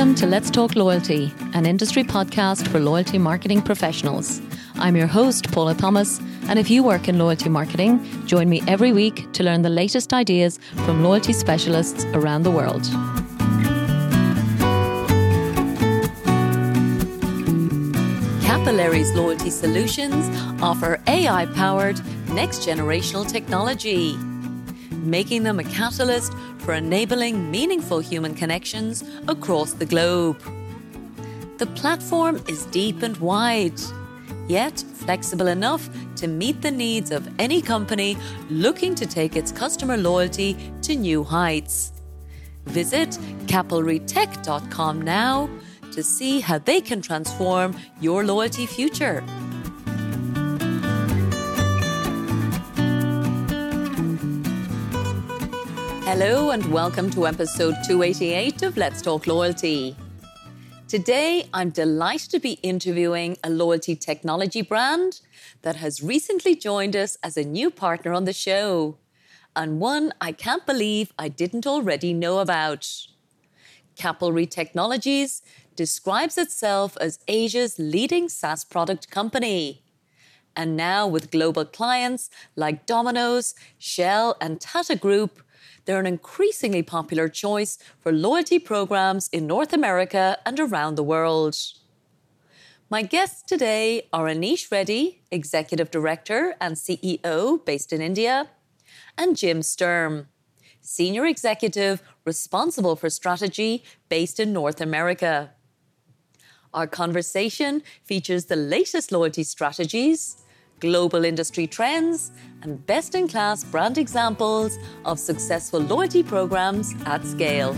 Welcome to Let's Talk Loyalty, an industry podcast for loyalty marketing professionals. I'm your host, Paula Thomas, and if you work in loyalty marketing, join me every week to learn the latest ideas from loyalty specialists around the world. Capillary's Loyalty Solutions offer AI powered next generational technology, making them a catalyst for enabling meaningful human connections across the globe. The platform is deep and wide, yet flexible enough to meet the needs of any company looking to take its customer loyalty to new heights. Visit capillarytech.com now to see how they can transform your loyalty future. Hello, and welcome to episode 288 of Let's Talk Loyalty. Today, I'm delighted to be interviewing a loyalty technology brand that has recently joined us as a new partner on the show, and one I can't believe I didn't already know about. Capillary Technologies describes itself as Asia's leading SaaS product company. And now, with global clients like Domino's, Shell, and Tata Group, they're an increasingly popular choice for loyalty programs in North America and around the world. My guests today are Aneesh Reddy, Executive Director and CEO based in India, and Jim Sturm, Senior Executive responsible for strategy based in North America. Our conversation features the latest loyalty strategies, global industry trends, and best in class brand examples of successful loyalty programs at scale.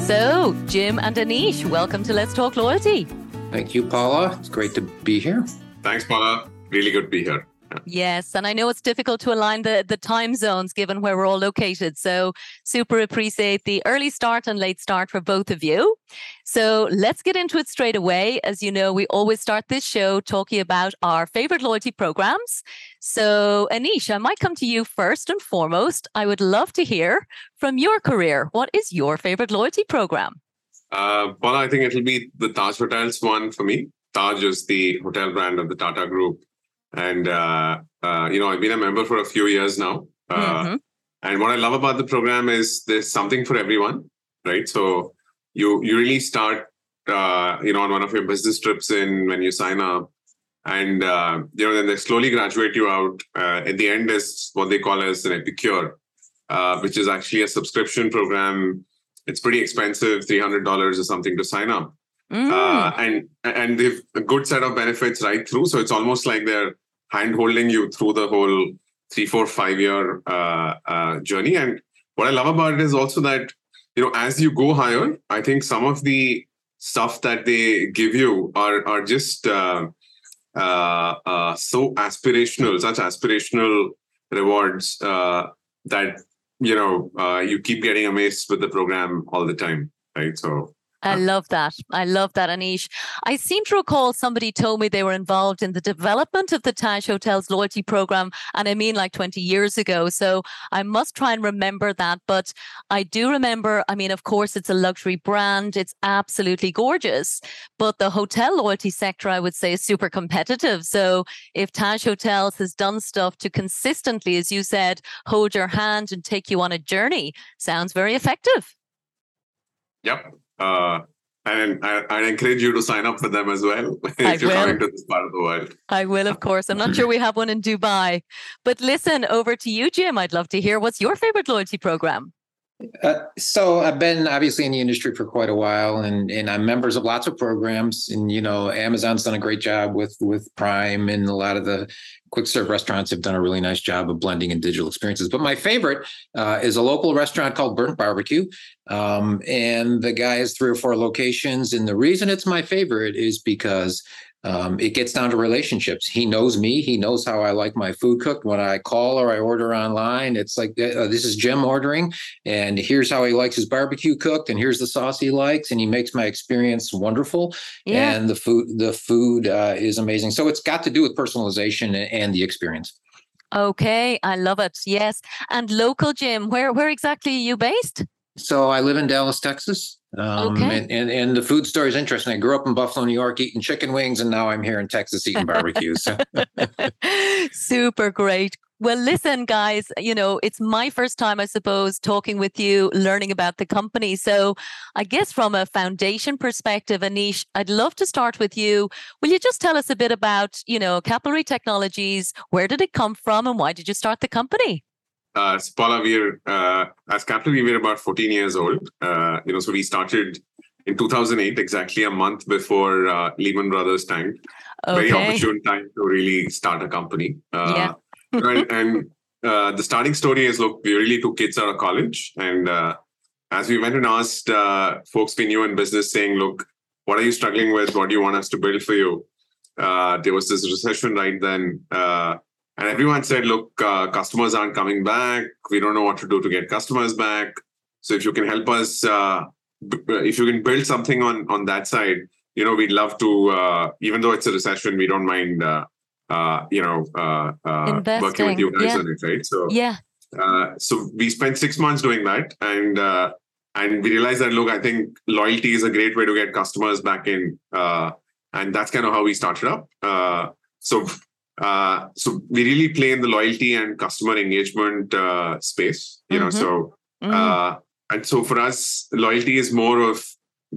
So, Jim and Aneesh, welcome to Let's Talk Loyalty. Thank you, Paula. It's great to be here. Thanks, Paula. Really good to be here. Yes, and I know it's difficult to align the the time zones given where we're all located. So super appreciate the early start and late start for both of you. So let's get into it straight away. As you know, we always start this show talking about our favorite loyalty programs. So Aneesh, I might come to you first and foremost. I would love to hear from your career. What is your favorite loyalty program? Uh, Paula, I think it'll be the Taj Hotels one for me. Taj is the hotel brand of the Tata Group and uh, uh, you know I've been a member for a few years now. Uh, mm-hmm. And what I love about the program is there's something for everyone, right? So you you really start uh, you know on one of your business trips in when you sign up, and uh, you know then they slowly graduate you out. Uh, at the end is what they call as an epicure, which is actually a subscription program. It's pretty expensive, three hundred dollars or something to sign up. Mm. Uh, and and they've a good set of benefits right through. So it's almost like they're hand holding you through the whole three, four, five year uh, uh, journey. And what I love about it is also that you know as you go higher, I think some of the stuff that they give you are are just uh, uh, uh, so aspirational, such aspirational rewards that you know you keep getting amazed with the program all the time, right? So I love that. I love that, Aneesh. I seem to recall somebody told me they were involved in the development of the Taj Hotels loyalty program, and I mean like 20 years ago. So I must try and remember that. But I do remember, I mean, of course, it's a luxury brand, it's absolutely gorgeous. But the hotel loyalty sector, I would say, is super competitive. So if Taj Hotels has done stuff to consistently, as you said, hold your hand and take you on a journey, sounds very effective. Yep. Uh, and I, would encourage you to sign up for them as well if I you're will. coming to this part of the world. I will, of course. I'm not sure we have one in Dubai. But listen, over to you, Jim. I'd love to hear what's your favorite loyalty program? Uh, so I've been obviously in the industry for quite a while, and and I'm members of lots of programs. And you know, Amazon's done a great job with with Prime, and a lot of the quick serve restaurants have done a really nice job of blending in digital experiences. But my favorite uh, is a local restaurant called Burnt Barbecue, um, and the guy has three or four locations. And the reason it's my favorite is because um, it gets down to relationships. He knows me. He knows how I like my food cooked. When I call or I order online, it's like uh, this is Jim ordering, and here's how he likes his barbecue cooked, and here's the sauce he likes, and he makes my experience wonderful. Yeah. And the food, the food uh, is amazing. So it's got to do with personalization and, and the experience. Okay, I love it. Yes. And local Jim, where where exactly are you based? So I live in Dallas, Texas. Um, okay. And, and, and, the food story is interesting. I grew up in Buffalo, New York, eating chicken wings, and now I'm here in Texas eating barbecues. Super great. Well, listen, guys, you know, it's my first time, I suppose, talking with you, learning about the company. So, I guess from a foundation perspective, Aneesh, I'd love to start with you. Will you just tell us a bit about, you know, Capillary Technologies? Where did it come from and why did you start the company? Uh, we're, uh, as Capillary, we're about 14 years old. Uh, you know, so we started in 2008, exactly a month before uh, Lehman Brothers tanked. Okay. Very opportune time to really start a company. Uh, yeah right? And uh, the starting story is look, we really took kids out of college. And uh, as we went and asked uh, folks we knew in business, saying, look, what are you struggling with? What do you want us to build for you? Uh, there was this recession right then. Uh, and everyone said, look, uh, customers aren't coming back. We don't know what to do to get customers back. So if you can help us, if you can build something on, on that side, you know, we'd love to, even though it's a recession, we don't mind uh, you know, uh, uh, working with you guys yeah. on it, right? So yeah. Uh, so we spent six months doing that, and uh, and we realized that look, I think loyalty is a great way to get customers back in, uh, and that's kind of how we started up. Uh, so uh, so we really play in the loyalty and customer engagement uh, space, you mm-hmm. know. So mm-hmm. uh, and so for us, loyalty is more of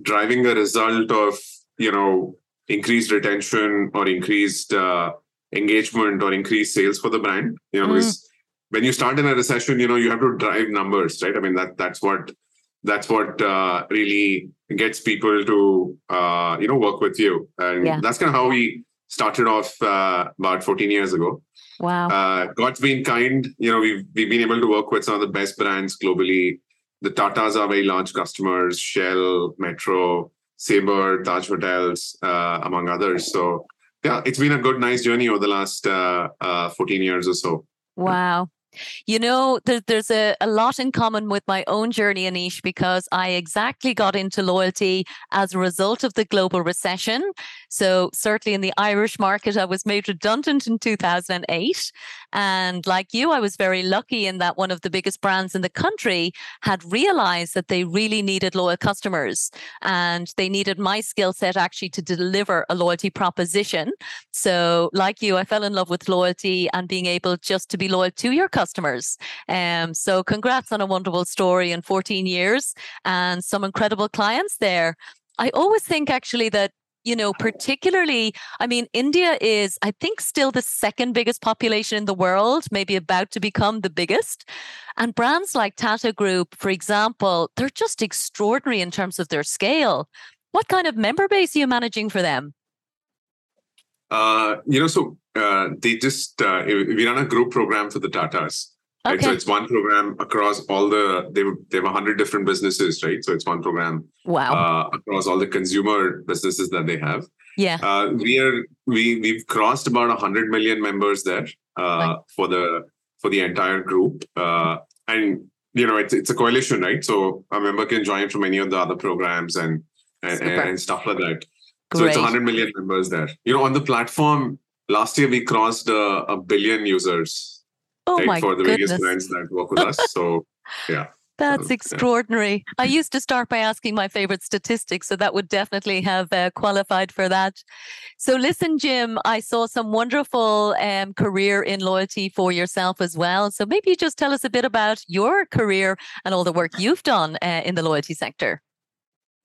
driving a result of you know increased retention or increased uh, engagement or increased sales for the brand you know mm. because when you start in a recession you know you have to drive numbers right i mean that that's what that's what uh, really gets people to uh, you know work with you and yeah. that's kind of how we started off uh, about 14 years ago. Wow. Uh, god's been kind. You know we've, we've been able to work with some of the best brands globally. The tatas are very large customers shell metro sabre taj hotels uh, among others. So yeah, it's been a good, nice journey over the last uh, uh, 14 years or so. Wow. You know, there, there's a, a lot in common with my own journey, Aneesh, because I exactly got into loyalty as a result of the global recession. So, certainly in the Irish market, I was made redundant in 2008. And like you, I was very lucky in that one of the biggest brands in the country had realized that they really needed loyal customers and they needed my skill set actually to deliver a loyalty proposition. So, like you, I fell in love with loyalty and being able just to be loyal to your customers. Um, so, congrats on a wonderful story in 14 years and some incredible clients there. I always think actually that you know, particularly, I mean, India is, I think, still the second biggest population in the world, maybe about to become the biggest. And brands like Tata Group, for example, they're just extraordinary in terms of their scale. What kind of member base are you managing for them? Uh, you know, so uh, they just, uh, we run a group program for the Tatas. Right? Okay. So it's one program across all the they they have hundred different businesses, right? So it's one program. Wow. Uh, across all the consumer businesses that they have. Yeah. Uh, we are we we've crossed about hundred million members there uh, right. for the for the entire group, uh, and you know it's it's a coalition, right? So a member can join from any of the other programs and and, and stuff like that. Great. So it's 100 million members there. You know, on the platform, last year we crossed uh, a billion users oh right, my for the goodness. biggest brands that work with us. So yeah. That's extraordinary. I used to start by asking my favorite statistics, so that would definitely have uh, qualified for that. So, listen, Jim, I saw some wonderful um, career in loyalty for yourself as well. So, maybe you just tell us a bit about your career and all the work you've done uh, in the loyalty sector.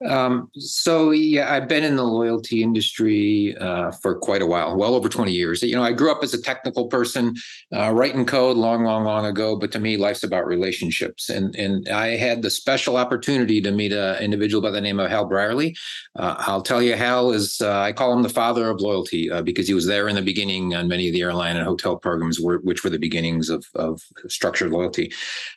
Um, so yeah, I've been in the loyalty industry uh, for quite a while, well over 20 years. You know, I grew up as a technical person, uh, writing code long, long, long ago. But to me, life's about relationships, and and I had the special opportunity to meet an individual by the name of Hal Brierley. Uh, I'll tell you, Hal is uh, I call him the father of loyalty uh, because he was there in the beginning on many of the airline and hotel programs, which were the beginnings of of structured loyalty.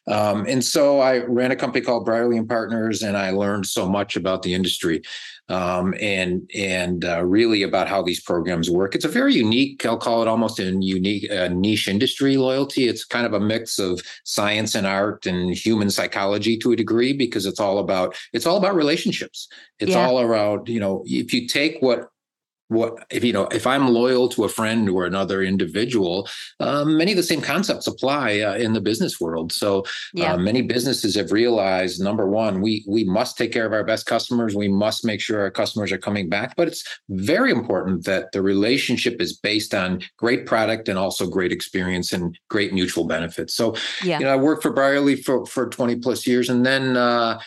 Um, and so I ran a company called Brierley and Partners, and I learned so much about about the industry um, and and uh, really about how these programs work. It's a very unique, I'll call it almost a unique uh, niche industry loyalty. It's kind of a mix of science and art and human psychology to a degree because it's all about it's all about relationships. It's yeah. all around you know if you take what what if you know if i'm loyal to a friend or another individual um, many of the same concepts apply uh, in the business world so yeah. uh, many businesses have realized number one we we must take care of our best customers we must make sure our customers are coming back but it's very important that the relationship is based on great product and also great experience and great mutual benefits so yeah. you know i worked for brierley for for 20 plus years and then uh,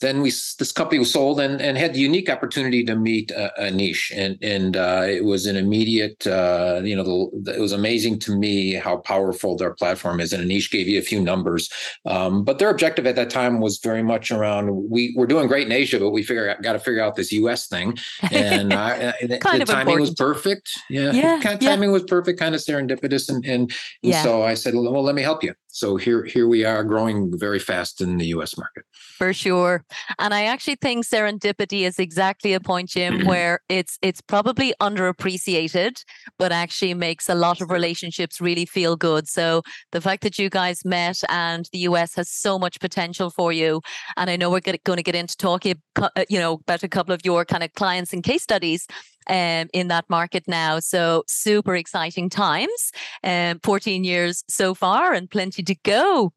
then we this company was sold and, and had the unique opportunity to meet Aneesh and and uh, it was an immediate uh, you know the, it was amazing to me how powerful their platform is and Aneesh gave you a few numbers um, but their objective at that time was very much around we we're doing great in Asia but we figure out got to figure out this U.S. thing and I, the, the timing important. was perfect yeah, yeah kind of yeah. timing was perfect kind of serendipitous and and, and yeah. so I said well let me help you so here here we are growing very fast in the U.S. market for sure. And I actually think serendipity is exactly a point, Jim, mm-hmm. where it's it's probably underappreciated, but actually makes a lot of relationships really feel good. So the fact that you guys met and the US has so much potential for you, and I know we're going to get into talking, uh, you know, about a couple of your kind of clients and case studies um, in that market now. So super exciting times. Um, 14 years so far and plenty to go.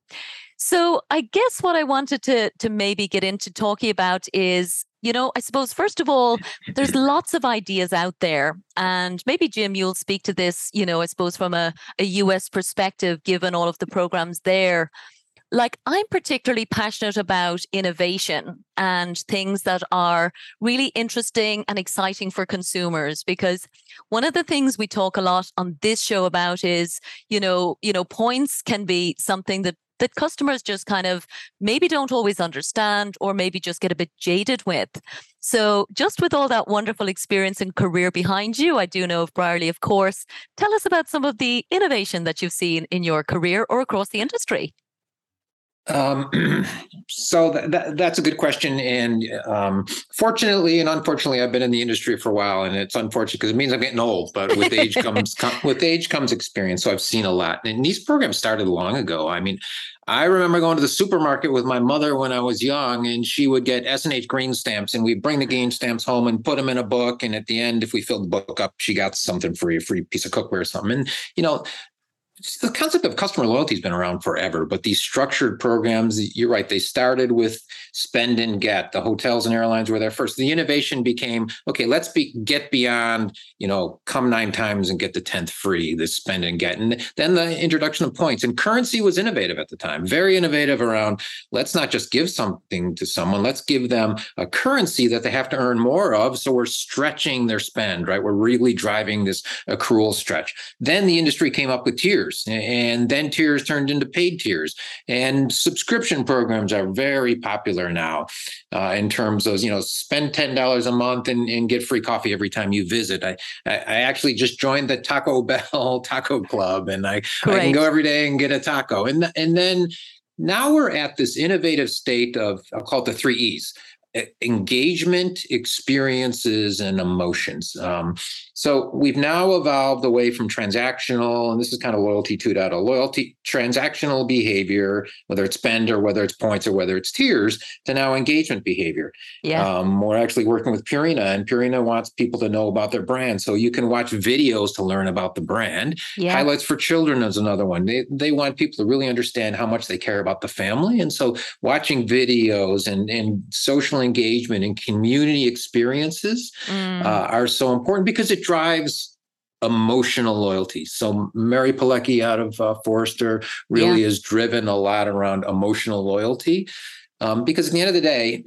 So I guess what I wanted to to maybe get into talking about is you know, I suppose, first of all, there's lots of ideas out there. And maybe, Jim, you'll speak to this, you know, I suppose from a, a US perspective, given all of the programs there. Like, I'm particularly passionate about innovation and things that are really interesting and exciting for consumers because one of the things we talk a lot on this show about is you know you know points can be something that that customers just kind of maybe don't always understand or maybe just get a bit jaded with. So, just with all that wonderful experience and career behind you, I do know of Brierley, of course. Tell us about some of the innovation that you've seen in your career or across the industry. Um, so that, that, that's a good question, and um, fortunately and unfortunately, I've been in the industry for a while, and it's unfortunate because it means I'm getting old. But with age comes com, with age comes experience. So I've seen a lot, and these programs started long ago. I mean, I remember going to the supermarket with my mother when I was young, and she would get S and H green stamps, and we'd bring the green stamps home and put them in a book. And at the end, if we filled the book up, she got something free, a free piece of cookware or something. And you know, the concept of customer loyalty has been around forever, but these structured programs, you're right, they started with spend and get. The hotels and airlines were there first. The innovation became okay, let's be get beyond, you know, come nine times and get the 10th free, this spend and get. And then the introduction of points and currency was innovative at the time, very innovative around let's not just give something to someone, let's give them a currency that they have to earn more of. So we're stretching their spend, right? We're really driving this accrual stretch. Then the industry came up with tiers tiers and then tiers turned into paid tiers and subscription programs are very popular now uh, in terms of you know spend $10 a month and, and get free coffee every time you visit. I, I actually just joined the taco bell taco club and I, I can go every day and get a taco. And and then now we're at this innovative state of i'll call it the three e's engagement experiences and emotions. Um, so we've now evolved away from transactional, and this is kind of loyalty 2.0, loyalty transactional behavior, whether it's spend or whether it's points or whether it's tiers, to now engagement behavior. Yeah. Um, we're actually working with Purina, and Purina wants people to know about their brand. So you can watch videos to learn about the brand. Yeah. Highlights for Children is another one. They, they want people to really understand how much they care about the family. And so watching videos and, and social engagement and community experiences mm. uh, are so important because it drives emotional loyalty. So Mary Pilecki out of uh, Forrester really yeah. is driven a lot around emotional loyalty. Um, because at the end of the day,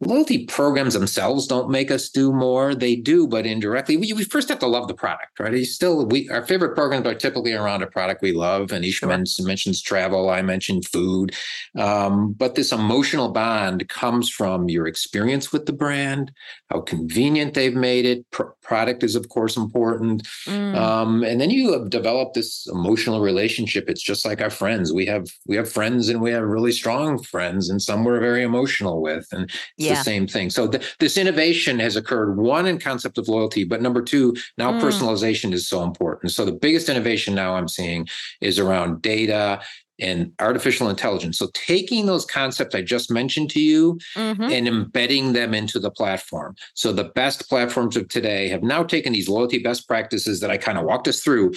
loyalty programs themselves don't make us do more. They do but indirectly. We, we first have to love the product right? You still we our favorite programs are typically around a product we love and each sure. mentions travel i mentioned food. Um, but this emotional bond comes from your experience with the brand how convenient they've made it. Pro- product is of course important. Mm. um, and then you have developed this emotional relationship. It's just like our friends. We have we have friends and we have really strong friends and some we're very emotional with and yeah yeah. the same thing. So th- this innovation has occurred one in concept of loyalty, but number two, now mm. personalization is so important. So the biggest innovation now I'm seeing is around data and artificial intelligence. So taking those concepts I just mentioned to you mm-hmm. and embedding them into the platform. So the best platforms of today have now taken these loyalty best practices that I kind of walked us through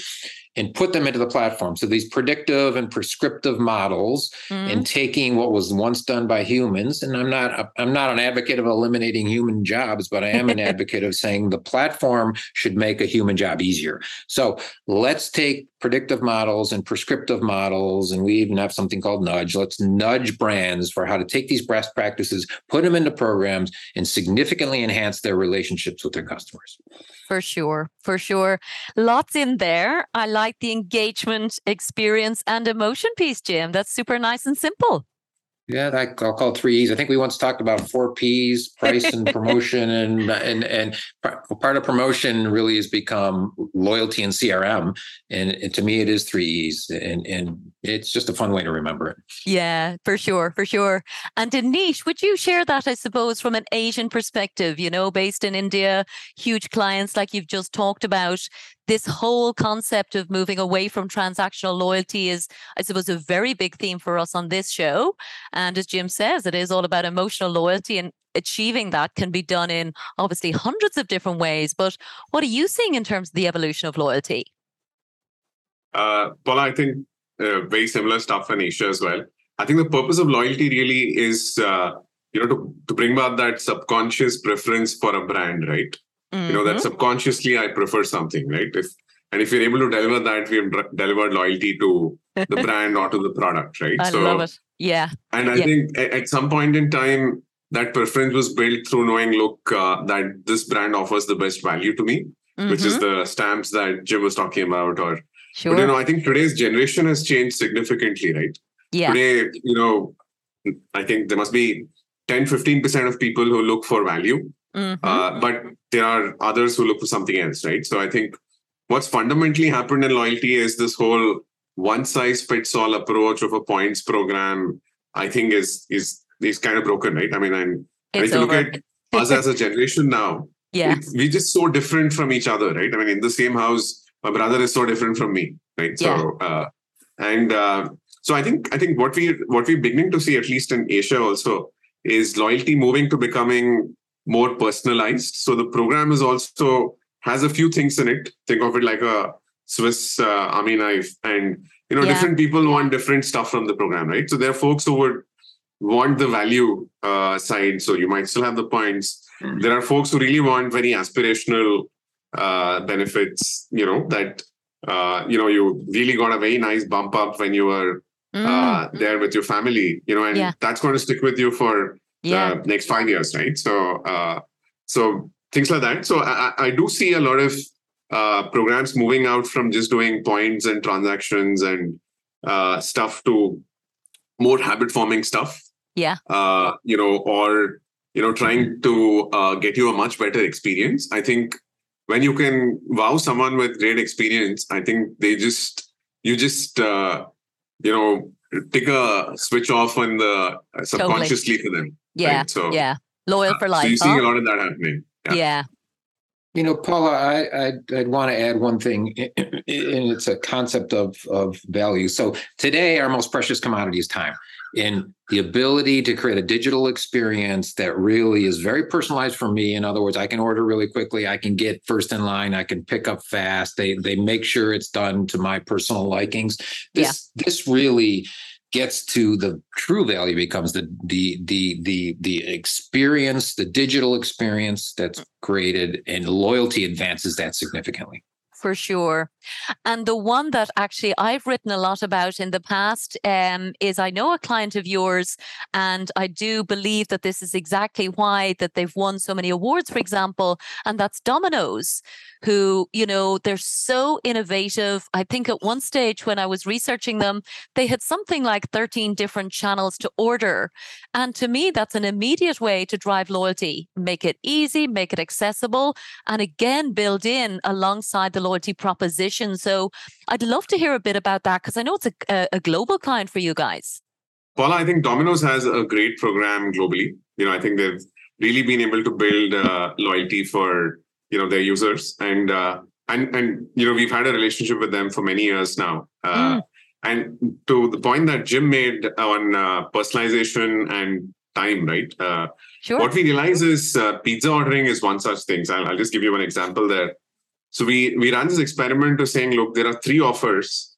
and put them into the platform. So these predictive and prescriptive models mm-hmm. and taking what was once done by humans. And I'm not I'm not an advocate of eliminating human jobs, but I am an advocate of saying the platform should make a human job easier. So let's take predictive models and prescriptive models, and we even have something called nudge. Let's nudge brands for how to take these best practices, put them into programs, and significantly enhance their relationships with their customers. For sure, for sure. Lots in there. I like the engagement, experience, and emotion piece, Jim. That's super nice and simple. Yeah, I'll call it three E's. I think we once talked about four P's: price and promotion, and and and part of promotion really has become loyalty and CRM. And, and, to me, it is three E's, and and it's just a fun way to remember it. Yeah, for sure, for sure. And Aneesh, would you share that? I suppose from an Asian perspective, you know, based in India, huge clients like you've just talked about this whole concept of moving away from transactional loyalty is, I suppose, a very big theme for us on this show. And as Jim says, it is all about emotional loyalty and achieving that can be done in obviously hundreds of different ways. But what are you seeing in terms of the evolution of loyalty? Uh, well, I think uh, very similar stuff in Asia as well. I think the purpose of loyalty really is, uh, you know, to, to bring about that subconscious preference for a brand, right? Mm-hmm. You know that mm-hmm. subconsciously I prefer something, right? If and if you're able to deliver that, we've delivered loyalty to the brand or to the product, right? I so, love it. Yeah. And I yeah. think at some point in time, that preference was built through knowing, look, uh, that this brand offers the best value to me, mm-hmm. which is mm-hmm. the stamps that Jim was talking about. Or, sure. but you know, I think today's generation has changed significantly, right? Yeah. Today, you know, I think there must be 10, 15% of people who look for value Mm-hmm. Uh, but there are others who look for something else, right? So I think what's fundamentally happened in loyalty is this whole one size fits all approach of a points program. I think is is is kind of broken, right? I mean, and, and if you look at us as a generation now, yeah, we're just so different from each other, right? I mean, in the same house, my brother is so different from me, right? Yeah. So uh, and uh, so I think I think what we what we're beginning to see, at least in Asia, also is loyalty moving to becoming more personalized. So the program is also has a few things in it. Think of it like a Swiss uh, army knife, and you know, yeah. different people want different stuff from the program, right? So there are folks who would want the value uh, side, so you might still have the points. Mm-hmm. There are folks who really want very aspirational uh, benefits. You know that uh, you know you really got a very nice bump up when you were mm-hmm. there with your family. You know, and yeah. that's going to stick with you for yeah. the next five years, right? So, uh, so things like that. So I, I do see a lot of uh, programs moving out from just doing points and transactions and uh, stuff to more habit forming stuff. Yeah. Uh, you know, or you know, trying to uh, get you a much better experience. I think when you can wow someone with great experience, I think they just you just uh, you know take a switch off on the subconsciously totally. for them. Yeah. Right? So yeah, loyal uh, for life. So you see huh? a lot of that happening. Yeah. yeah. You know, Paula, I, I'd, I'd, want to add one thing, and it's a concept of of value. So today, our most precious commodity is time, and the ability to create a digital experience that really is very personalized for me. In other words, I can order really quickly, I can get first in line, I can pick up fast. They they make sure it's done to my personal likings. This yeah. this really gets to the true value becomes the the the the the experience the digital experience that's created and loyalty advances that significantly for sure. And the one that actually I've written a lot about in the past um, is I know a client of yours, and I do believe that this is exactly why that they've won so many awards, for example, and that's Domino's, who you know they're so innovative. I think at one stage when I was researching them, they had something like 13 different channels to order, and to me that's an immediate way to drive loyalty, make it easy, make it accessible, and again build in alongside the loyalty proposition. So I'd love to hear a bit about that because I know it's a, a global client for you guys. Paula, I think Domino's has a great program globally. You know, I think they've really been able to build uh, loyalty for you know their users, and uh, and and you know we've had a relationship with them for many years now. Uh, mm. and to the point that Jim made on uh, personalization and time, right? Uh, Sure. what we realize is uh, pizza ordering is one such thing. So I'll, I'll just give you an example there. So we we ran this experiment to saying, look, there are three offers,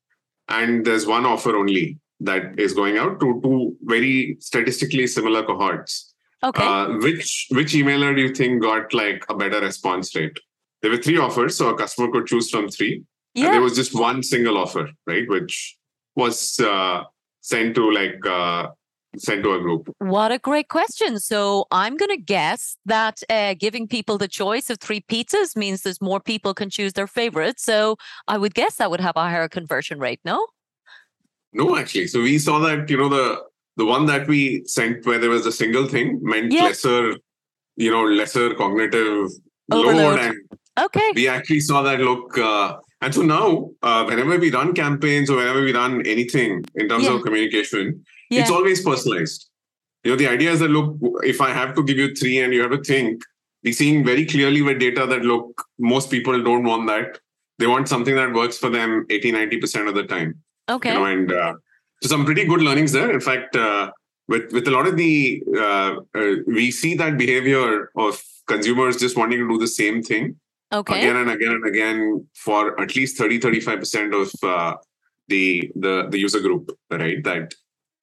and there's one offer only that is going out to two very statistically similar cohorts. okay. Uh, which which emailer do you think got like a better response rate? There were three offers, so a customer could choose from three. And yeah. there was just one single offer, right, which was uh, sent to like uh, sent to a group. What a great question. So I'm going to guess that uh, giving people the choice of three pizzas means there's more people can choose their favorite. So I would guess that would have a higher conversion rate, no? No, actually. So we saw that, you know, the the one that we sent where there was a single thing meant Yeah. lesser, you know, lesser cognitive Overload. load. And Okay. we actually saw that look. Uh, and so now, uh, whenever we run campaigns or whenever we run anything in terms Yeah. of communication, Yeah. it's always personalized. You know, the idea is that look, if I have to give you three and you have to think, we're seeing very clearly with data that look, most people don't want that. They want something that works for them 80, 90% of the time Okay. you know and uh, so some pretty good learnings there in fact uh, with with a lot of the uh, uh, we see that behavior of consumers just wanting to do the same thing okay. again and again and again for at least 30 35% of uh, the the the user group right that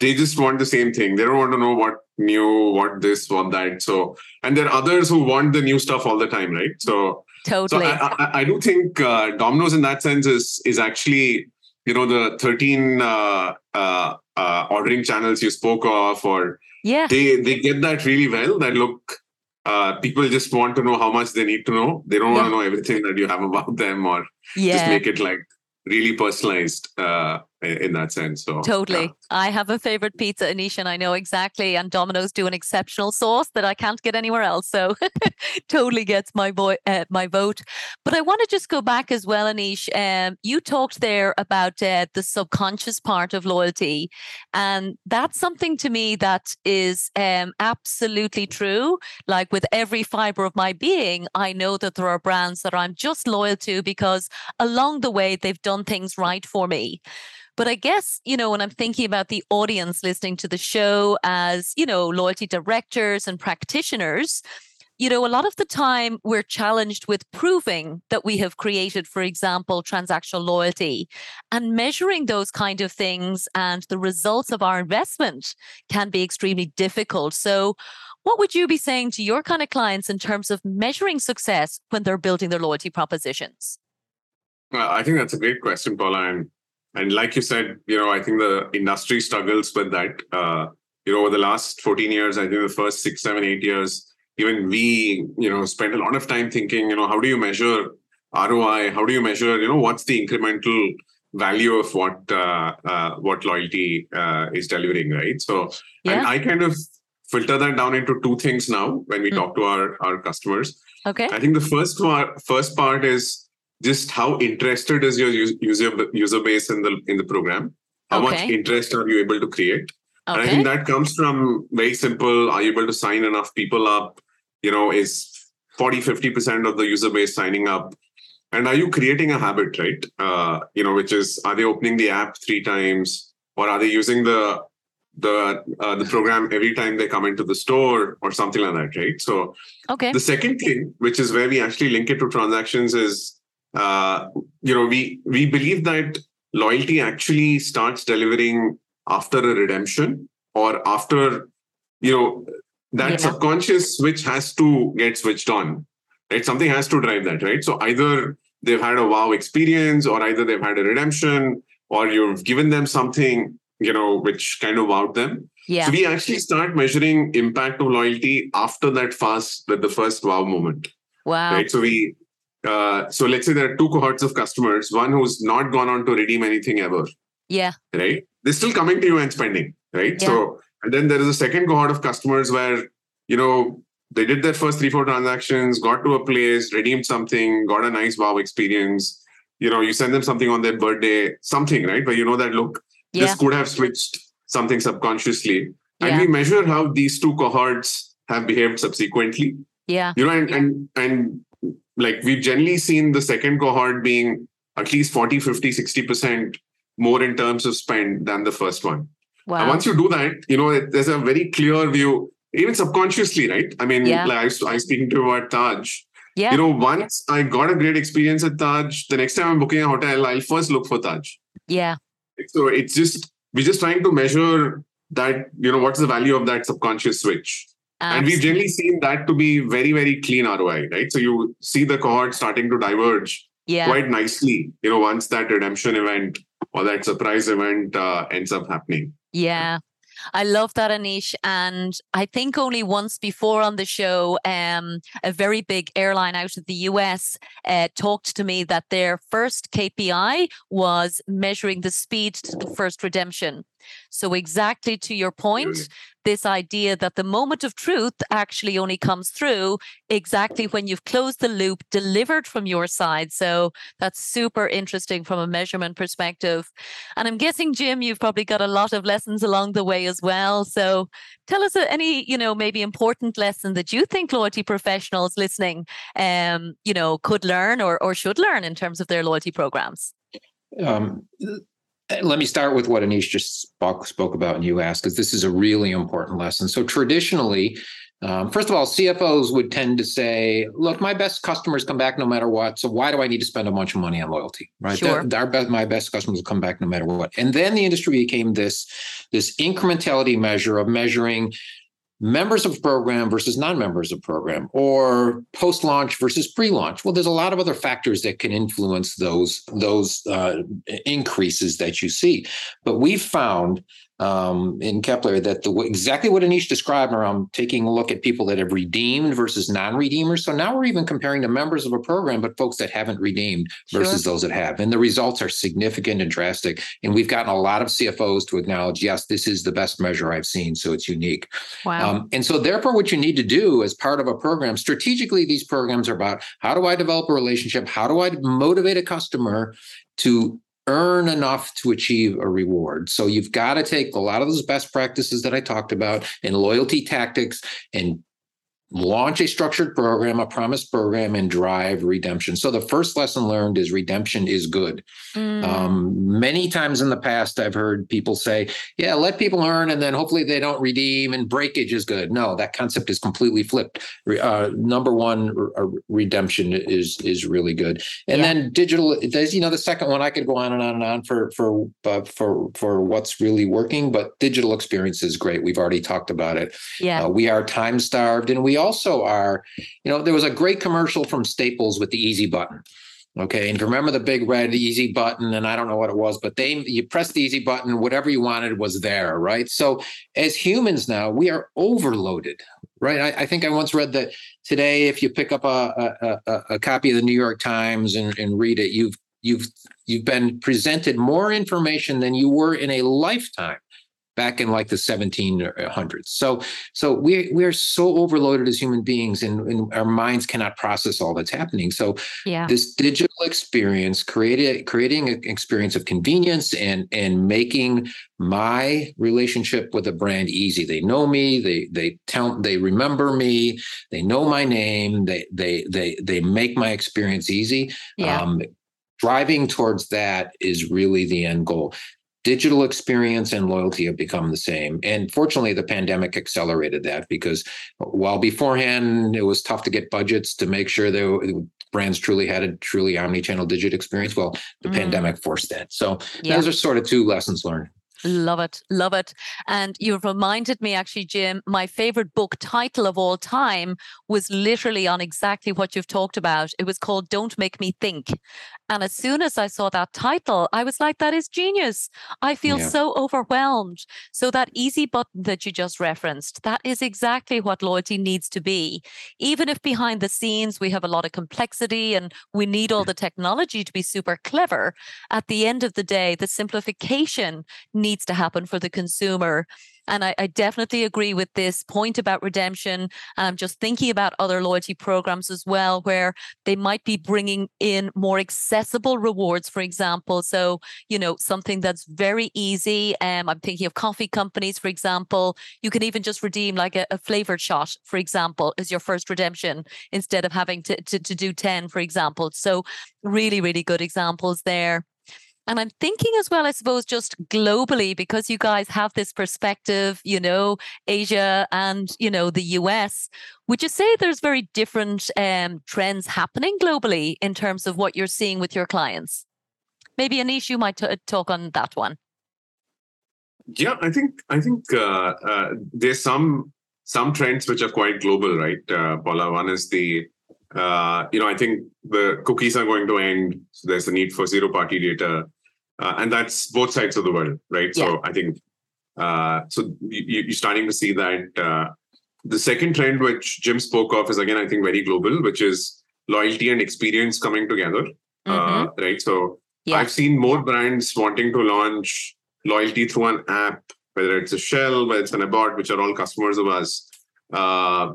they just want the same thing they don't want to know what new what this what that so and there are others who want the new stuff all the time right so so Totally. I, I, I do think uh, Domino's in that sense is is actually you know the 13 uh, uh, uh, ordering channels you spoke of, or yeah. they they get that really well. That look, uh, people just want to know how much they need to know. They don't want to know everything that you have about them, or yeah. just make it like really personalized uh, in that sense. So Totally. yeah. I have a favorite pizza, Aneesh, and I know exactly. And Domino's do an exceptional sauce that I can't get anywhere else. So totally gets my vo- uh, my vote. But I want to just go back as well, Aneesh. Um, you talked there about uh, the subconscious part of loyalty. And that's something to me that is um, absolutely true. Like with every fiber of my being, I know that there are brands that I'm just loyal to because along the way, they've done things right for me. But I guess, you know, when I'm thinking about the audience listening to the show as, you know, loyalty directors and practitioners, you know, a lot of the time we're challenged with proving that we have created, for example, transactional loyalty and measuring those kind of things and the results of our investment can be extremely difficult. So, what would you be saying to your kind of clients in terms of measuring success when they're building their loyalty propositions? Well, I think that's a great question, Paula. And and like you said, you know, I think the industry struggles with that. Uh, you know, over the last 14 years, I think the first six, seven, eight years, even we, you know, spent a lot of time thinking, you know, how do you measure ROI? How do you measure, you know, what's the incremental value of what uh, uh, what loyalty uh, is delivering, right? So, and I kind of filter that down into two things now when we Mm. talk to our our customers. Okay. I think the first part, first part is just how interested is your user user base in the in the program. How much interest are you able to create? And I think that comes from very simple. Are you able to sign enough people up? You know, is 40, 50% of the user base signing up? And are you creating a habit, right? Uh, you know, which is are they opening the app three times or are they using the the uh, the program every time they come into the store or something like that, right? So Okay. the second thing, which is where we actually link it to transactions, is uh, you know we we believe that loyalty actually starts delivering after a redemption or after you know that Yeah. subconscious switch has to get switched on. Right, something has to drive that, right? So either they've had a wow experience, or either they've had a redemption, or you've given them something you know which kind of wowed them. Yeah. So we actually start measuring impact of loyalty after that fast, that the first wow moment, Wow. right? So we, uh, so let's say there are two cohorts of customers. One who's not gone on to redeem anything ever, Yeah. right? They're still coming to you and spending, right? Yeah. So and then there is a second cohort of customers where you know they did their first three four transactions, got to a place, redeemed something, got a nice wow experience. You know, you send them something on their birthday, something, right? Where you know that look, Yeah. this could have switched something subconsciously. And we measure how these two cohorts have behaved subsequently. Yeah. You know, and and and like we've generally seen the second cohort being at least 40, 50, 60% more in terms of spend than the first one. Wow. And once you do that, you know, there's a very clear view, even subconsciously, right? I mean, Yeah. like I was, I speaking to you about Taj. yeah. You know, once I got a great experience at Taj, the next time I'm booking a hotel, I'll first look for Taj. yeah. So it's just we're just trying to measure that, you know, what's the value of that subconscious switch. And we've generally seen that to be very, very clean ROI, right? So you see the cohort starting to diverge Yeah. quite nicely, you know, once that redemption event or that surprise event uh, ends up happening. Yeah. I love that, Aneesh. And I think only once before on the show, um, a very big airline out of the US uh, talked to me that their first KPI was measuring the speed to the first redemption. So, exactly to your point. This idea that the moment of truth actually only comes through exactly when you've closed the loop, delivered from your side. So, that's super interesting from a measurement perspective. And I'm guessing, Jim, you've probably got a lot of lessons along the way as well. So tell us uh, any, you know, maybe important lesson that you think loyalty professionals listening, um, you know, could learn or, or should learn in terms of their loyalty programs. Um, let me start with what Aneesh just spoke, spoke about and you asked, because this is a really important lesson. So traditionally, um, first of all, CFOs would tend to say, "Look, my best customers come back no matter what. So why do I need to spend a bunch of money on loyalty? Right? Sure. That- our best, my best customers will come back no matter what." And then the industry became this this incrementality measure of measuring members of program versus non-members of program or post-launch versus pre-launch. Well there's a lot of other factors that can influence those those uh, increases that you see. But we've found um, in Capillary that the exactly what Aneesh described around taking a look at people that have redeemed versus non-redeemers. So now we're even comparing the members of a program, but folks that haven't redeemed versus those that have, and the results are significant and drastic. And we've gotten a lot of CFOs to acknowledge, yes, this is the best measure I've seen, so it's unique. Wow. Um, and so, therefore, what you need to do as part of a program, strategically, these programs are about how do I develop a relationship? How do I motivate a customer to earn enough to achieve a reward? So, you've got to take a lot of those best practices that I talked about and loyalty tactics and launch a structured program, a promise program, and drive redemption. So, the first lesson learned is redemption is good. Mm, Um, many times in the past, I've heard people say, yeah, let people earn and then hopefully they don't redeem and breakage is good. No, that concept is completely flipped. Uh, number one, re- uh, redemption is is really good. And Yeah. then digital, there's, you know, the second one, I could go on and on and on for, for, uh, for, for what's really working, but digital experience is great. We've already talked about it. yeah. Uh, we are time starved, and we also are. You know, there was a great commercial from Staples with the easy button. Okay, and remember the big red easy button, and I don't know what it was, but they you press the easy button, whatever you wanted was there, right? So as humans now, we are overloaded, right? I, I think I once read that today, if you pick up a a, a, a copy of the New York Times and, and read it, you've you've you've been presented more information than you were in a lifetime back in like the 1700s. So so we we are so overloaded as human beings and, and our minds cannot process all that's happening. So Yeah. this digital experience created creating an experience of convenience and and making my relationship with a brand easy. They know me, they they tell they remember me, they know my name, they they they they make my experience easy. Yeah. Um, driving towards that is really the end goal digital experience and loyalty have become the same. And fortunately, the pandemic accelerated that because while beforehand it was tough to get budgets to make sure that brands truly had a truly omni-channel digital experience, well, the Mm. pandemic forced that. So Yeah. those are sort of two lessons learned. Love it. Love it. And you've reminded me, actually, Jim, my favorite book title of all time was literally on exactly what you've talked about. It was called Don't Make Me Think. And as soon as I saw that title, I was like, that is genius. I feel Yeah. so overwhelmed. So, that easy button that you just referenced, that is exactly what loyalty needs to be. Even if behind the scenes we have a lot of complexity and we need all the technology to be super clever, at the end of the day, the simplification needs to happen for the consumer. And I, I, definitely agree with this point about redemption. And I'm just thinking about other loyalty programs as well, where they might be bringing in more accessible rewards, for example. So, you know, something that's very easy. Um, I'm thinking of coffee companies, for example. You can even just redeem like a, a flavored shot, for example, as your first redemption instead of having to, to, to do 10, for example. So, really, really good examples there. And I'm thinking as well, I suppose, just globally, because you guys have this perspective, you know, Asia and, you know, the US. Would you say there's very different um, trends happening globally in terms of what you're seeing with your clients? Maybe Aneesh, you might t- talk on that one. Yeah, I think I think uh, uh, there's some some trends which are quite global, right, uh, Paula? One is the uh, you know I think the cookies are going to end. So there's the need for zero party data uh, and that's both sides of the world, right? Yeah. So I think uh, so you, are starting to see that. Uh, the second trend, which Jim spoke of, is again I think very global, which is loyalty and experience coming together, uh, mm-hmm. right? So yeah. I've seen more brands wanting to launch loyalty through an app, whether it's a Shell, whether it's an Abbott, which are all customers of us, uh,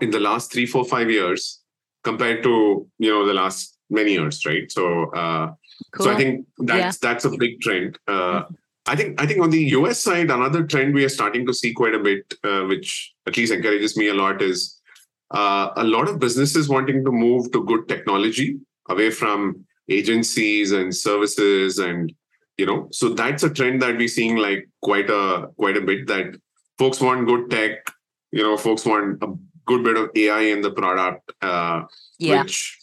in the last three, four, five years, compared to you know the last many years, right? So uh, Cool. So I think that's yeah. that's a big trend. Uh, mm-hmm. I think I think on the US side, another trend we are starting to see quite a bit, uh, which at least encourages me a lot, is uh, a lot of businesses wanting to move to good technology away from agencies and services, and you know, so that's a trend that we're seeing like quite a quite a bit. That folks want good tech, you know, folks want a good bit of AI in the product, uh, yeah. which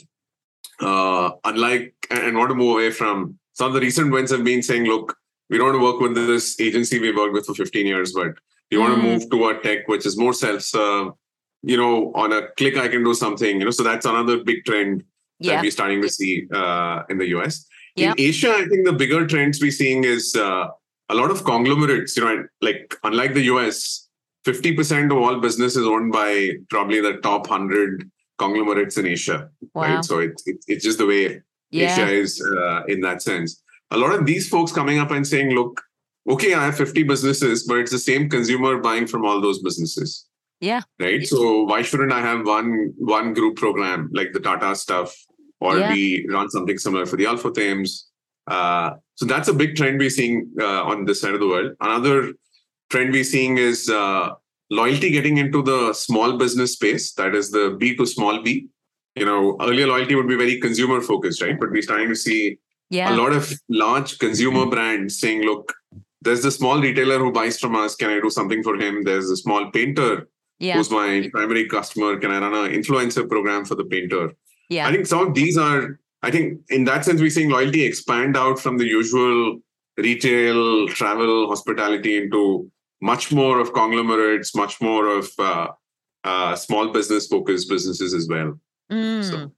uh, unlike and want to move away from some of the recent wins have been saying, look, we don't want to work with this agency we worked with for 15 years, but we mm. want to move to a tech which is more self-serve. You know, on a click I can do something. You know, so that's another big trend that we're starting to see uh, in the US. Yeah. In Asia, I think the bigger trends we're seeing is uh, a lot of conglomerates. You know, like unlike the US, 50% of all business is owned by probably the top 100 conglomerates in Asia, wow. right? So it's it, it's just the way yeah. Asia is uh, in that sense. A lot of these folks coming up and saying, "Look, okay, I have 50 businesses, but it's the same consumer buying from all those businesses." Yeah. Right. So why shouldn't I have one one group program like the Tata stuff, or yeah. we run something similar for the Al-Futtaim? Uh, so that's a big trend we're seeing uh, on this side of the world. Another trend we're seeing is uh, loyalty getting into the small business space, that is the B to small b. You know, earlier loyalty would be very consumer focused, right? But we're starting to see yeah. a lot of large consumer brands saying, look, there's the small retailer who buys from us. Can I do something for him? There's a small painter yeah. who's my primary customer. Can I run an influencer program for the painter? Yeah. I think some of these are, I think in that sense, we're seeing loyalty expand out from the usual retail, travel, hospitality into much more of conglomerates, much more of uh, uh, small business focused businesses as well. Mm. So.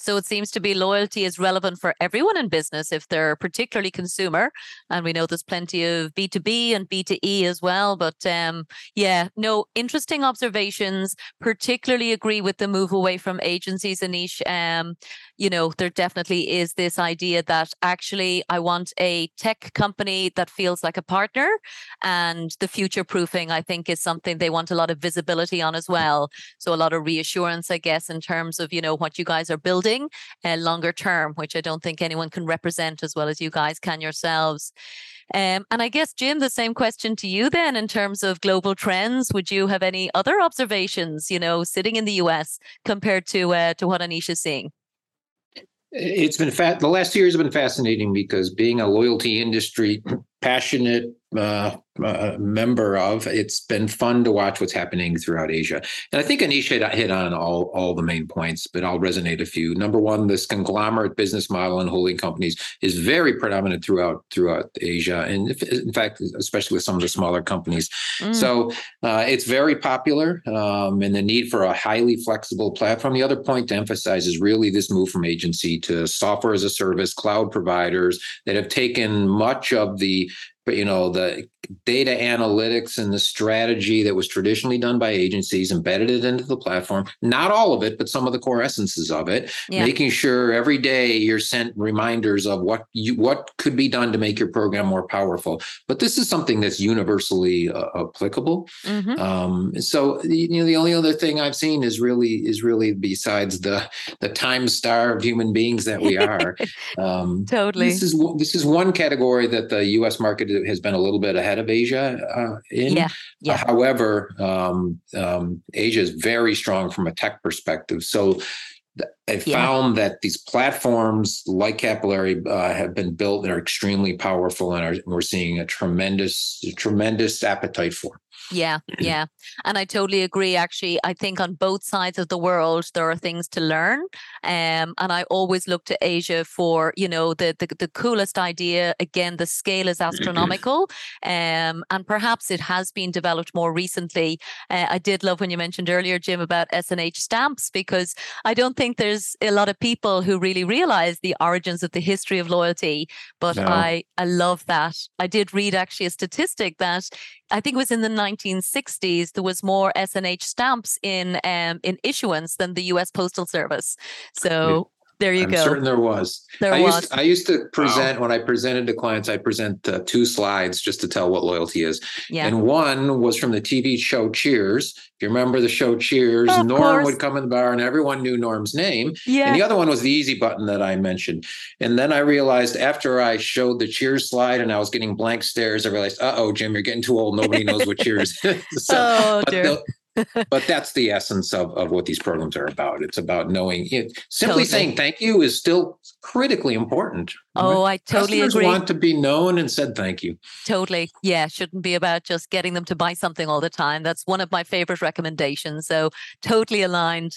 So it seems to be loyalty is relevant for everyone in business if they're particularly consumer. And we know there's plenty of B2B and B2E as well. But um, yeah, no, interesting observations. Particularly agree with the move away from agencies, Aneesh. Um, you know, there definitely is this idea that actually I want a tech company that feels like a partner. And the future proofing, I think, is something they want a lot of visibility on as well. So a lot of reassurance, I guess, in terms of, you know, what you guys are building uh, longer term, which I don't think anyone can represent as well as you guys can yourselves. Um, and I guess, Jim, the same question to you then in terms of global trends. Would you have any other observations, you know, sitting in the US compared to uh, to what Aneesh is seeing? It's been fat. The last two years have been fascinating because being a loyalty industry passionate uh, uh, member of. It's been fun to watch what's happening throughout Asia. And I think Aneesh hit, on all, all the main points, but I'll resonate a few. Number one, this conglomerate business model and holding companies is very predominant throughout throughout Asia, and if, in fact, especially with some of the smaller companies. Mm. So uh, it's very popular, um, and the need for a highly flexible platform. The other point to emphasize is really this move from agency to software as a service, cloud providers that have taken much of the you know the data analytics and the strategy that was traditionally done by agencies embedded it into the platform not all of it but some of the core essences of it yeah. making sure every day you're sent reminders of what you what could be done to make your program more powerful but this is something that's universally uh, applicable mm-hmm. um, so you know the only other thing i've seen is really is really besides the the time starved human beings that we are um, totally this is this is one category that the us market has been a little bit ahead of Asia uh, in. Yeah. yeah. Uh, however, um, um, Asia is very strong from a tech perspective. So I yeah. found that these platforms like Capillary uh, have been built and are extremely powerful, and, are, and we're seeing a tremendous, tremendous appetite for. Yeah, yeah. And I totally agree. Actually, I think on both sides of the world, there are things to learn. Um, and I always look to Asia for, you know, the, the, the coolest idea. Again, the scale is astronomical. Um, and perhaps it has been developed more recently. Uh, I did love when you mentioned earlier, Jim, about S&H stamps, because I don't think there's a lot of people who really realize the origins of the history of loyalty. But no. I, I love that. I did read actually a statistic that I think it was in the 1960s, there was more S&H stamps in um, in issuance than the U.S. Postal Service. So there you I'm go. Certain there was. There I was. Used, I used to present wow. when I presented to clients. I present uh, two slides just to tell what loyalty is. Yeah. And one was from the TV show Cheers. If you remember the show Cheers, of Norm course. would come in the bar, and everyone knew Norm's name. Yeah. And the other one was the easy button that I mentioned. And then I realized after I showed the Cheers slide and I was getting blank stares, I realized, uh oh, Jim, you're getting too old. Nobody knows what Cheers is. so, oh dear but that's the essence of, of what these programs are about. It's about knowing it. Simply totally. saying thank you is still critically important. Oh, I totally Customers agree. want to be known and said thank you. Totally. Yeah. Shouldn't be about just getting them to buy something all the time. That's one of my favorite recommendations. So totally aligned.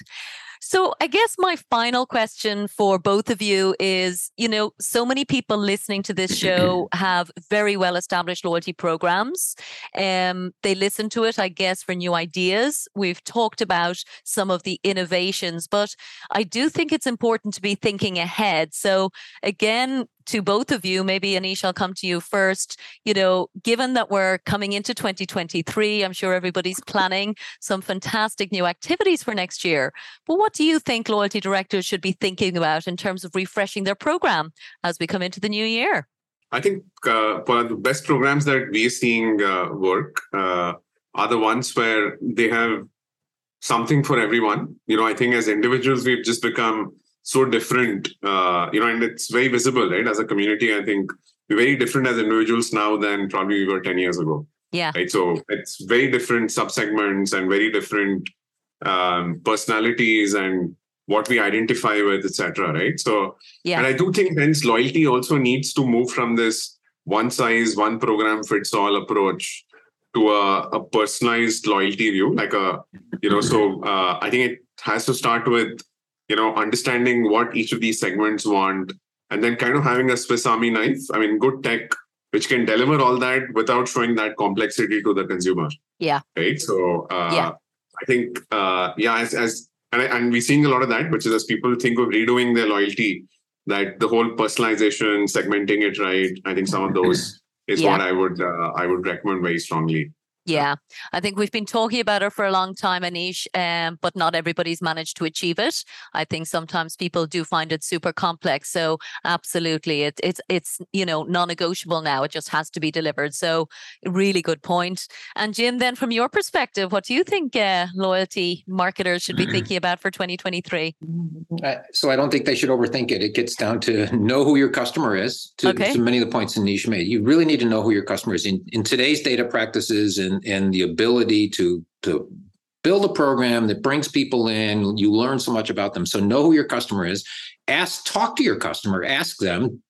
So, I guess my final question for both of you is you know, so many people listening to this show have very well established loyalty programs. Um, they listen to it, I guess, for new ideas. We've talked about some of the innovations, but I do think it's important to be thinking ahead. So, again, to both of you, maybe Aneesh, I'll come to you first. You know, given that we're coming into 2023, I'm sure everybody's planning some fantastic new activities for next year. But what do you think loyalty directors should be thinking about in terms of refreshing their program as we come into the new year? I think uh, one of the best programs that we're seeing uh, work uh, are the ones where they have something for everyone. You know, I think as individuals, we've just become so different, uh, you know, and it's very visible, right? As a community, I think we're very different as individuals now than probably we were 10 years ago. Yeah. Right. So it's very different subsegments and very different um, personalities and what we identify with, etc. Right. So, yeah. and I do think hence loyalty also needs to move from this one size, one program fits all approach to a, a personalized loyalty view. Like a, you know, so uh, I think it has to start with you know, understanding what each of these segments want, and then kind of having a Swiss Army knife. I mean, good tech which can deliver all that without showing that complexity to the consumer. Yeah. Right. So uh, yeah. I think uh, yeah, as as and, and we're seeing a lot of that, which is as people think of redoing their loyalty, that the whole personalization, segmenting it right. I think some of those is yeah. what I would uh, I would recommend very strongly. Yeah, I think we've been talking about it for a long time, Aneesh, um, but not everybody's managed to achieve it. I think sometimes people do find it super complex. So absolutely, it, it's it's you know non-negotiable now. It just has to be delivered. So really good point. And Jim, then from your perspective, what do you think uh, loyalty marketers should be thinking about for 2023? Uh, so I don't think they should overthink it. It gets down to know who your customer is. To, okay. to many of the points Aneesh made, you really need to know who your customer is in in today's data practices and and and the ability to to build a program that brings people in you learn so much about them. So know who your customer is. Ask talk to your customer. Ask them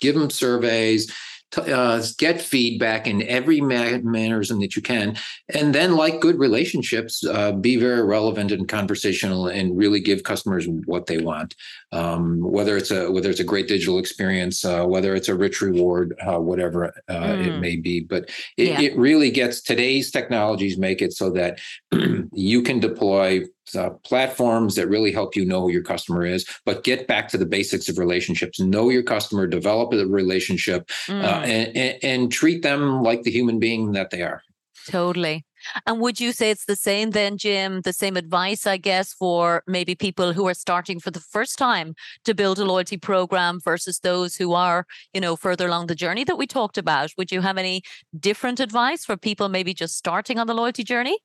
give them surveys uh, get feedback in every ma- mannerism that you can, and then, like good relationships, uh, be very relevant and conversational, and really give customers what they want. Um, whether it's a whether it's a great digital experience, uh, whether it's a rich reward, uh, whatever mm. it may be, but it, yeah. it really gets today's technologies make it so that you can deploy uh, platforms that really help you know who your customer is, but get back to the basics of relationships. Know your customer, develop a relationship, uh, mm. uh, and, and, and treat them like the human being that they are. Totally. And would you say it's the same then, Jim? The same advice, I guess, for maybe people who are starting for the first time to build a loyalty program versus those who are, you know, further along the journey that we talked about. Would you have any different advice for people maybe just starting on the loyalty journey?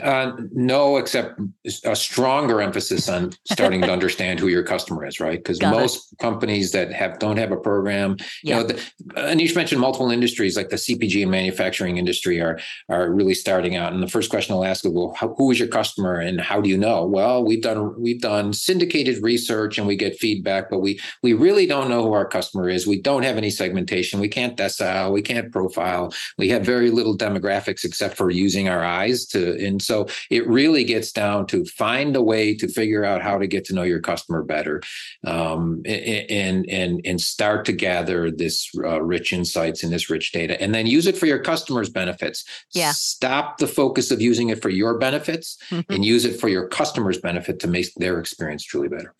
Uh, no, except a stronger emphasis on starting to understand who your customer is, right? Because most it. companies that have don't have a program, yeah. you know, the, Aneesh mentioned multiple industries like the CPG and manufacturing industry are are really starting out. And the first question I'll ask is, well, how, who is your customer and how do you know? Well, we've done we've done syndicated research and we get feedback, but we we really don't know who our customer is. We don't have any segmentation. We can't decile. We can't profile. We have very little demographics except for using our eyes to and so it really gets down to find a way to figure out how to get to know your customer better um, and, and, and start to gather this uh, rich insights and this rich data and then use it for your customers' benefits. Yeah. Stop the focus of using it for your benefits mm-hmm. and use it for your customers' benefit to make their experience truly better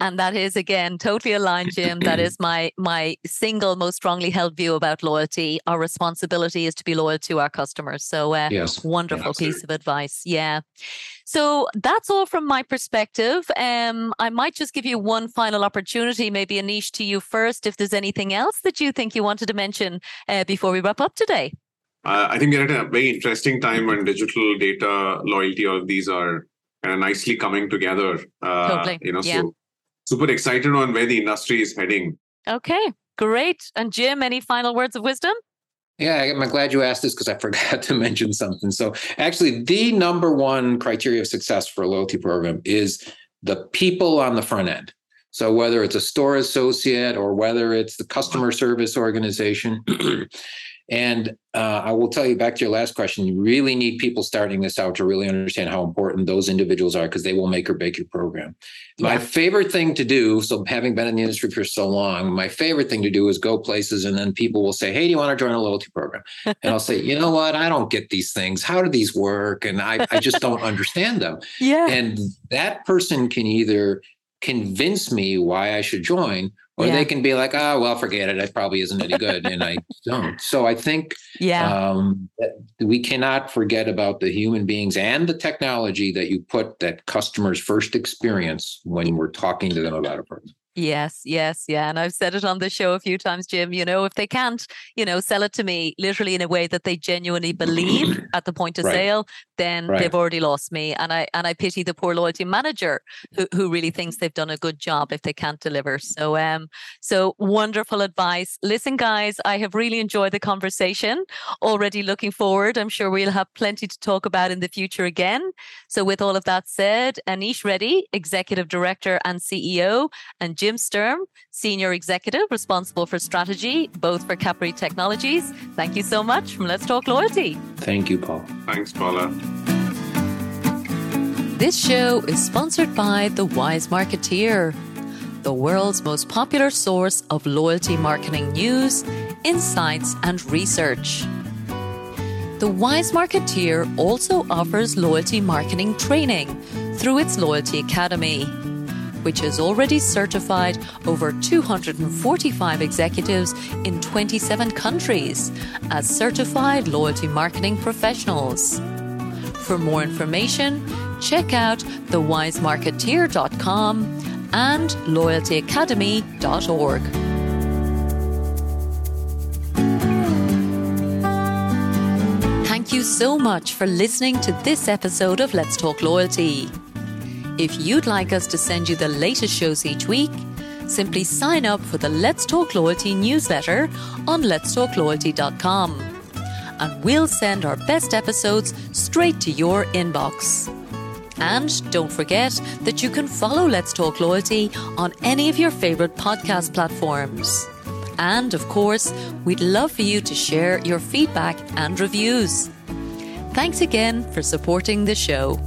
and that is again totally aligned jim. That is my my single most strongly held view about loyalty. Our responsibility is to be loyal to our customers. So uh, yes. wonderful piece of advice. Yeah. So that's all from my perspective. Um, i might just give you one final opportunity maybe Aneesh to you first if there's anything else that you think you wanted to mention uh, before we wrap up today. Uh, i think we're at a very interesting time when digital data loyalty all of these are kind of nicely coming together uh, totally. you know yeah. so super excited on where the industry is heading. Okay, great. And Jim, any final words of wisdom? Yeah, I'm glad you asked this because I forgot to mention something. So, actually, the number one criteria of success for a loyalty program is the people on the front end. So, whether it's a store associate or whether it's the customer service organization, And uh, I will tell you back to your last question, you really need people starting this out to really understand how important those individuals are because they will make or break your program. Yeah. My favorite thing to do, so having been in the industry for so long, my favorite thing to do is go places and then people will say, Hey, do you want to join a loyalty program? and I'll say, You know what? I don't get these things. How do these work? And I, I just don't understand them. Yeah. And that person can either convince me why I should join or yeah. they can be like, oh, well, forget it. It probably isn't any good. and I don't. So I think yeah. Um, we cannot forget about the human beings and the technology that you put that customers first experience when we're talking to them about a person. Yes, yes, yeah. And I've said it on the show a few times, Jim. You know, if they can't, you know, sell it to me literally in a way that they genuinely believe at the point of right. sale, then right. they've already lost me. And I and I pity the poor loyalty manager who, who really thinks they've done a good job if they can't deliver. So um, so wonderful advice. Listen, guys, I have really enjoyed the conversation. Already looking forward. I'm sure we'll have plenty to talk about in the future again. So with all of that said, Aneesh Reddy, Executive Director and CEO, and Jim Jim Sturm, Senior Executive responsible for strategy, both for Capillary Technologies. Thank you so much from Let's Talk Loyalty. Thank you, Paul. Thanks, Paula. This show is sponsored by The Wise Marketeer, the world's most popular source of loyalty marketing news, insights, and research. The Wise Marketeer also offers loyalty marketing training through its Loyalty Academy which has already certified over 245 executives in 27 countries as certified loyalty marketing professionals. For more information, check out thewisemarketeer.com and loyaltyacademy.org. Thank you so much for listening to this episode of Let's Talk Loyalty. If you'd like us to send you the latest shows each week, simply sign up for the Let's Talk Loyalty newsletter on letstalkloyalty.com. And we'll send our best episodes straight to your inbox. And don't forget that you can follow Let's Talk Loyalty on any of your favorite podcast platforms. And of course, we'd love for you to share your feedback and reviews. Thanks again for supporting the show.